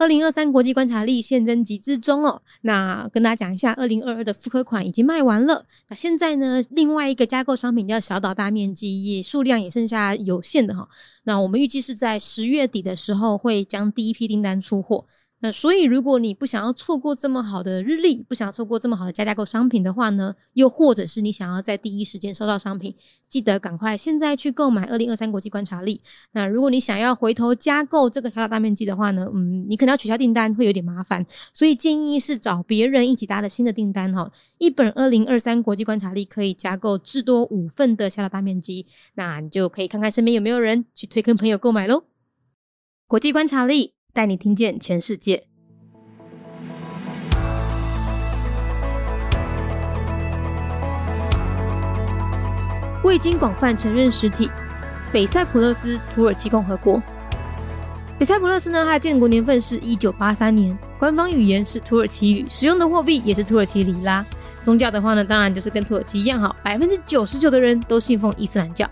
二零二三国际观察力现征集之中哦。那跟大家讲一下，二零二二的复刻款已经卖完了。那现在呢，另外一个加购商品叫小岛大面积，也数量也剩下有限的哈。那我们预计是在十月底的时候会将第一批订单出货。那所以，如果你不想要错过这么好的日历，不想错过这么好的加价购商品的话呢，又或者是你想要在第一时间收到商品，记得赶快现在去购买二零二三国际观察力。那如果你想要回头加购这个小大面积的话呢，嗯，你可能要取消订单，会有点麻烦，所以建议是找别人一起搭的新的订单哈。一本二零二三国际观察力可以加购至多五份的小大面积，那你就可以看看身边有没有人去推跟朋友购买喽。国际观察力。带你听见全世界。未经广泛承认实体，北塞浦路斯土耳其共和国。北塞浦路斯呢，它的建国年份是一九八三年，官方语言是土耳其语，使用的货币也是土耳其里拉。宗教的话呢，当然就是跟土耳其一样，好，百分之九十九的人都信奉伊斯兰教。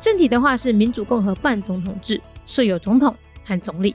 政体的话是民主共和半总统制，设有总统和总理。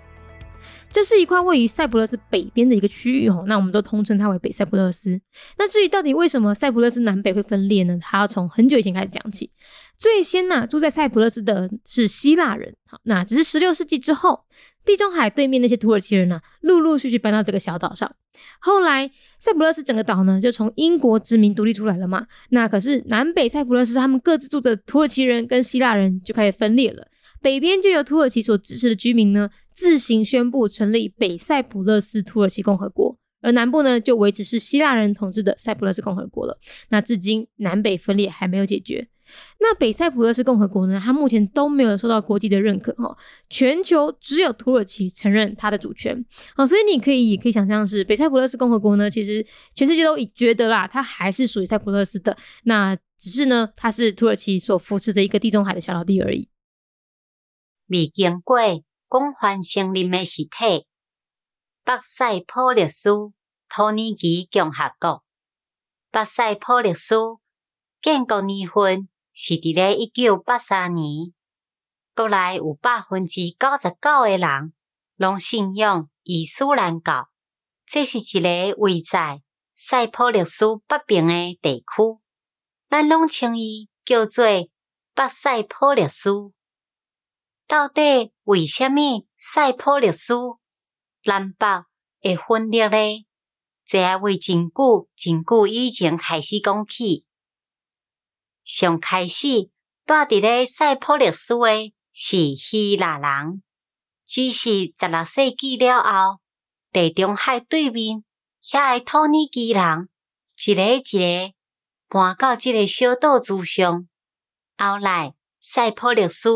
这是一块位于塞浦路斯北边的一个区域哦，那我们都通称它为北塞浦路斯。那至于到底为什么塞浦路斯南北会分裂呢？它要从很久以前开始讲起。最先呢，住在塞浦路斯的是希腊人，好，那只是十六世纪之后，地中海对面那些土耳其人呢，陆陆续续搬到这个小岛上。后来塞浦路斯整个岛呢，就从英国殖民独立出来了嘛。那可是南北塞浦路斯他们各自住的土耳其人跟希腊人就开始分裂了，北边就由土耳其所支持的居民呢。自行宣布成立北塞浦路斯土耳其共和国，而南部呢就维持是希腊人统治的塞浦路斯共和国了。那至今南北分裂还没有解决。那北塞浦路斯共和国呢，它目前都没有受到国际的认可哈，全球只有土耳其承认它的主权。好，所以你可以可以想象是北塞浦路斯共和国呢，其实全世界都已觉得啦，它还是属于塞浦路斯的。那只是呢，它是土耳其所扶持的一个地中海的小岛地而已。未经过。广泛承认诶实体，北塞浦路斯土耳其共和国。北塞浦路斯建国年份是伫咧一九八三年。国内有百分之九十九诶人拢信仰伊斯兰教。这是一个位在塞浦路斯北边诶地区，咱拢称伊叫做北塞浦路斯。到底为虾米塞浦路斯南北会分裂呢？这要为真久真久以前开始讲起。上开始住伫咧塞浦路斯的是希腊人，只是十六世纪了后，地中海对面遐个土耳其人一个一个搬到即个小岛之上，后来塞浦路斯。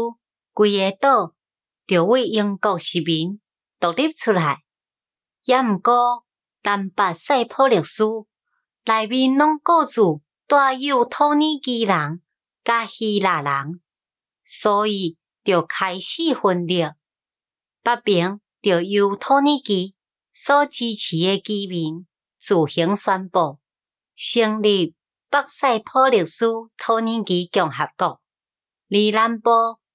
规个岛就为英国殖民独立出来，也毋过南北塞浦路斯内面拢各自带有土耳其人甲希腊人，所以就开始分裂。北边就由土耳其所支持的居民自行宣布成立北塞浦路斯土耳其共和国，而南部。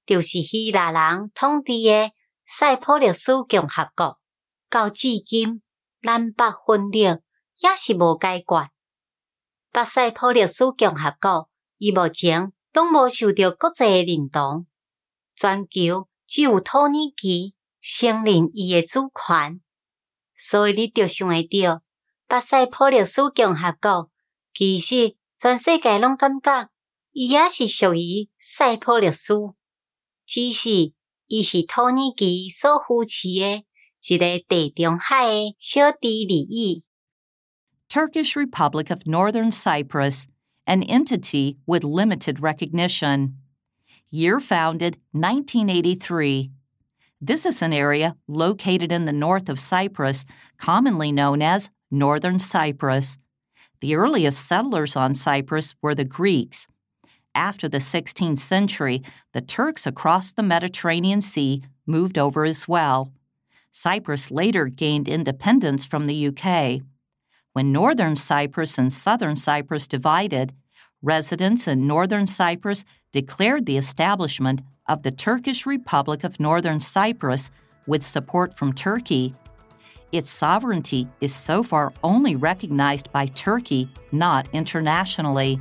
就是希腊人统治的塞浦路斯共和国，到至今南北分裂也是无解决。北塞浦路斯共和国伊目前拢无受到国际的认同，全球只有土耳其承认伊的主权，所以你就想会到北塞浦路斯共和国其实全世界拢感觉伊也是属于塞浦路斯。只是，伊是土耳其所扶持的一个地中海的小地利益。Turkish Republic of Northern Cyprus, an entity with limited recognition. Year founded 1983. This is an area located in the north of Cyprus, commonly known as Northern Cyprus. The earliest settlers on Cyprus were the Greeks after the 16th century, the Turks across the Mediterranean Sea moved over as well. Cyprus later gained independence from the UK. When northern Cyprus and southern Cyprus divided, residents in northern Cyprus declared the establishment of the Turkish Republic of Northern Cyprus with support from Turkey. its sovereignty is so far only recognized by Turkey, not internationally.